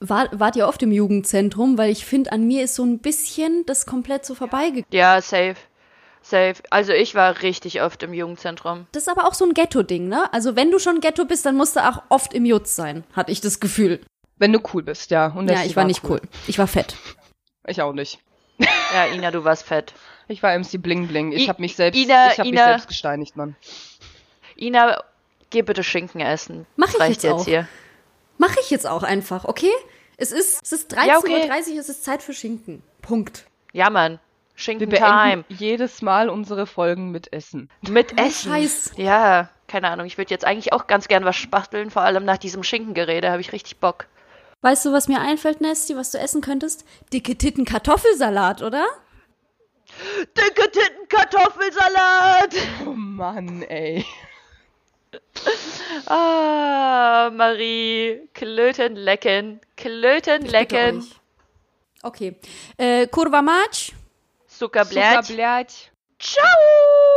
War, wart ihr oft im Jugendzentrum? Weil ich finde, an mir ist so ein bisschen das komplett so vorbeigegangen.
Ja, safe. Safe. Also ich war richtig oft im Jugendzentrum.
Das ist aber auch so ein Ghetto-Ding, ne? Also wenn du schon Ghetto bist, dann musst du auch oft im Jutz sein, hatte ich das Gefühl.
Wenn du cool bist, ja. Und
Ja, ich war nicht cool. Ich war fett.
Ich auch nicht.
Ja, Ina, du warst fett.
Ich war MC Bling Bling. Ich habe mich selbst,
Ina-
ich hab mich selbst gesteinigt, Mann.
Ina, geh bitte Schinken essen.
Mach
Das
ich
reicht
jetzt auch.
hier.
Mache ich jetzt auch einfach, okay? Es ist, es ist 13.30
Ja, okay.
Uhr, es ist Zeit für Schinken. Punkt.
Ja, Mann.
Wir
Schinken
beenden
Time.
jedes Mal unsere Folgen mit Essen.
Mit Essen.
Scheiß.
Ja, keine Ahnung. Ich würde jetzt eigentlich auch ganz gern was spachteln. Vor allem nach diesem Schinkengerede habe ich richtig Bock.
Weißt du, was mir einfällt, Nesty, was du essen könntest? Dicke Titten Kartoffelsalat, oder?
Dicke Titten Kartoffelsalat.
Oh Mann, ey.
Ah, Marie. Klöten lecken. Klöten lecken.
Okay. Äh, Kurva Mać.
Zuckerblät.
Zuckerblät.
Ciao.